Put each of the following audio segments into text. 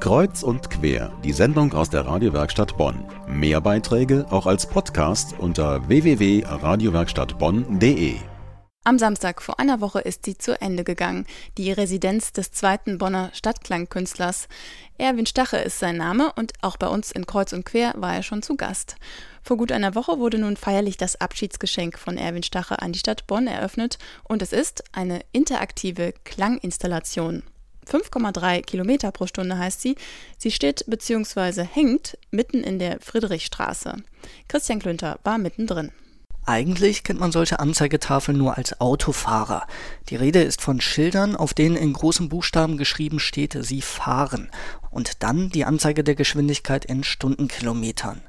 Kreuz und quer, die Sendung aus der Radiowerkstatt Bonn. Mehr Beiträge auch als Podcast unter www.radiowerkstattbonn.de. Am Samstag vor einer Woche ist sie zu Ende gegangen, die Residenz des zweiten Bonner Stadtklangkünstlers. Erwin Stache ist sein Name und auch bei uns in Kreuz und Quer war er schon zu Gast. Vor gut einer Woche wurde nun feierlich das Abschiedsgeschenk von Erwin Stache an die Stadt Bonn eröffnet und es ist eine interaktive Klanginstallation. 5,3 Kilometer pro Stunde heißt sie. Sie steht bzw. hängt mitten in der Friedrichstraße. Christian Klünter war mittendrin. Eigentlich kennt man solche Anzeigetafeln nur als Autofahrer. Die Rede ist von Schildern, auf denen in großen Buchstaben geschrieben steht, sie fahren. Und dann die Anzeige der Geschwindigkeit in Stundenkilometern.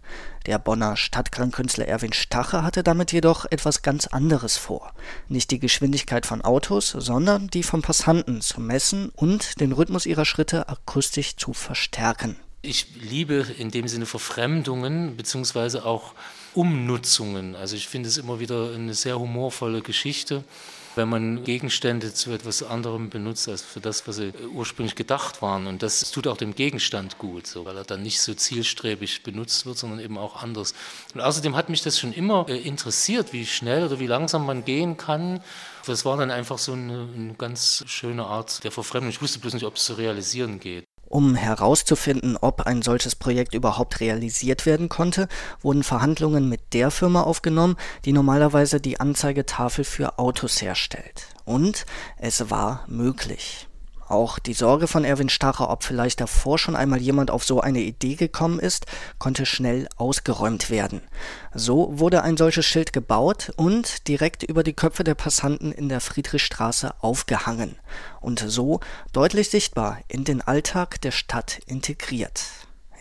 Der Bonner Stadtklangkünstler Erwin Stache hatte damit jedoch etwas ganz anderes vor. Nicht die Geschwindigkeit von Autos, sondern die von Passanten zu messen und den Rhythmus ihrer Schritte akustisch zu verstärken. Ich liebe in dem Sinne Verfremdungen beziehungsweise auch Umnutzungen. Also ich finde es immer wieder eine sehr humorvolle Geschichte, wenn man Gegenstände zu etwas anderem benutzt als für das, was sie ursprünglich gedacht waren. Und das tut auch dem Gegenstand gut, so, weil er dann nicht so zielstrebig benutzt wird, sondern eben auch anders. Und außerdem hat mich das schon immer äh, interessiert, wie schnell oder wie langsam man gehen kann. Das war dann einfach so eine, eine ganz schöne Art der Verfremdung. Ich wusste bloß nicht, ob es zu realisieren geht. Um herauszufinden, ob ein solches Projekt überhaupt realisiert werden konnte, wurden Verhandlungen mit der Firma aufgenommen, die normalerweise die Anzeigetafel für Autos herstellt. Und es war möglich. Auch die Sorge von Erwin Stacher, ob vielleicht davor schon einmal jemand auf so eine Idee gekommen ist, konnte schnell ausgeräumt werden. So wurde ein solches Schild gebaut und direkt über die Köpfe der Passanten in der Friedrichstraße aufgehangen und so deutlich sichtbar in den Alltag der Stadt integriert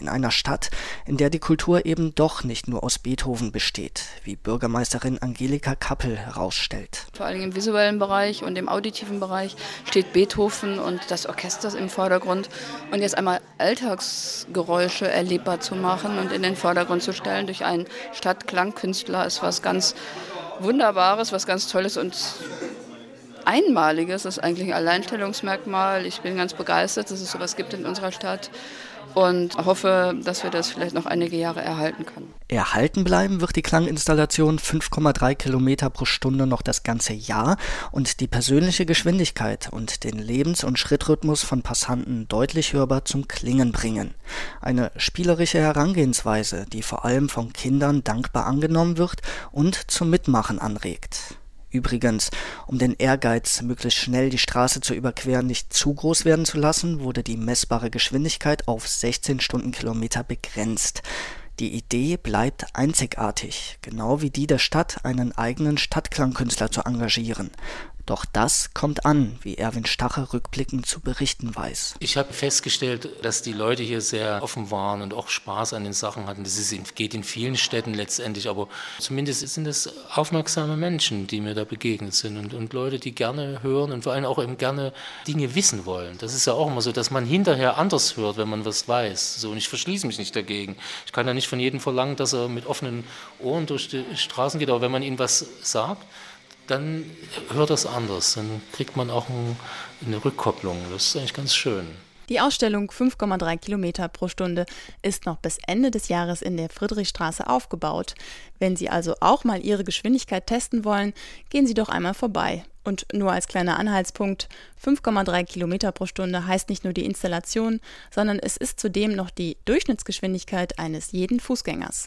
in einer Stadt, in der die Kultur eben doch nicht nur aus Beethoven besteht, wie Bürgermeisterin Angelika Kappel herausstellt. Vor allem im visuellen Bereich und im auditiven Bereich steht Beethoven und das Orchester im Vordergrund. Und jetzt einmal Alltagsgeräusche erlebbar zu machen und in den Vordergrund zu stellen durch einen Stadtklangkünstler ist was ganz Wunderbares, was ganz Tolles und Einmaliges. Das ist eigentlich ein Alleinstellungsmerkmal. Ich bin ganz begeistert, dass es sowas gibt in unserer Stadt und hoffe, dass wir das vielleicht noch einige Jahre erhalten können. Erhalten bleiben wird die Klanginstallation 5,3 Kilometer pro Stunde noch das ganze Jahr und die persönliche Geschwindigkeit und den Lebens- und Schrittrhythmus von Passanten deutlich hörbar zum Klingen bringen. Eine spielerische Herangehensweise, die vor allem von Kindern dankbar angenommen wird und zum Mitmachen anregt. Übrigens, um den Ehrgeiz, möglichst schnell die Straße zu überqueren, nicht zu groß werden zu lassen, wurde die messbare Geschwindigkeit auf 16 Stundenkilometer begrenzt. Die Idee bleibt einzigartig, genau wie die der Stadt, einen eigenen Stadtklangkünstler zu engagieren. Doch das kommt an, wie Erwin Stache rückblickend zu berichten weiß. Ich habe festgestellt, dass die Leute hier sehr offen waren und auch Spaß an den Sachen hatten. Das ist, geht in vielen Städten letztendlich, aber zumindest sind es aufmerksame Menschen, die mir da begegnet sind und, und Leute, die gerne hören und vor allem auch eben gerne Dinge wissen wollen. Das ist ja auch immer so, dass man hinterher anders hört, wenn man was weiß. So, und ich verschließe mich nicht dagegen. Ich kann ja nicht von jedem verlangen, dass er mit offenen Ohren durch die Straßen geht, aber wenn man ihm was sagt, dann hört das anders. Dann kriegt man auch eine Rückkopplung. Das ist eigentlich ganz schön. Die Ausstellung 5,3 Kilometer pro Stunde ist noch bis Ende des Jahres in der Friedrichstraße aufgebaut. Wenn Sie also auch mal Ihre Geschwindigkeit testen wollen, gehen Sie doch einmal vorbei. Und nur als kleiner Anhaltspunkt, 5,3 Kilometer pro Stunde heißt nicht nur die Installation, sondern es ist zudem noch die Durchschnittsgeschwindigkeit eines jeden Fußgängers.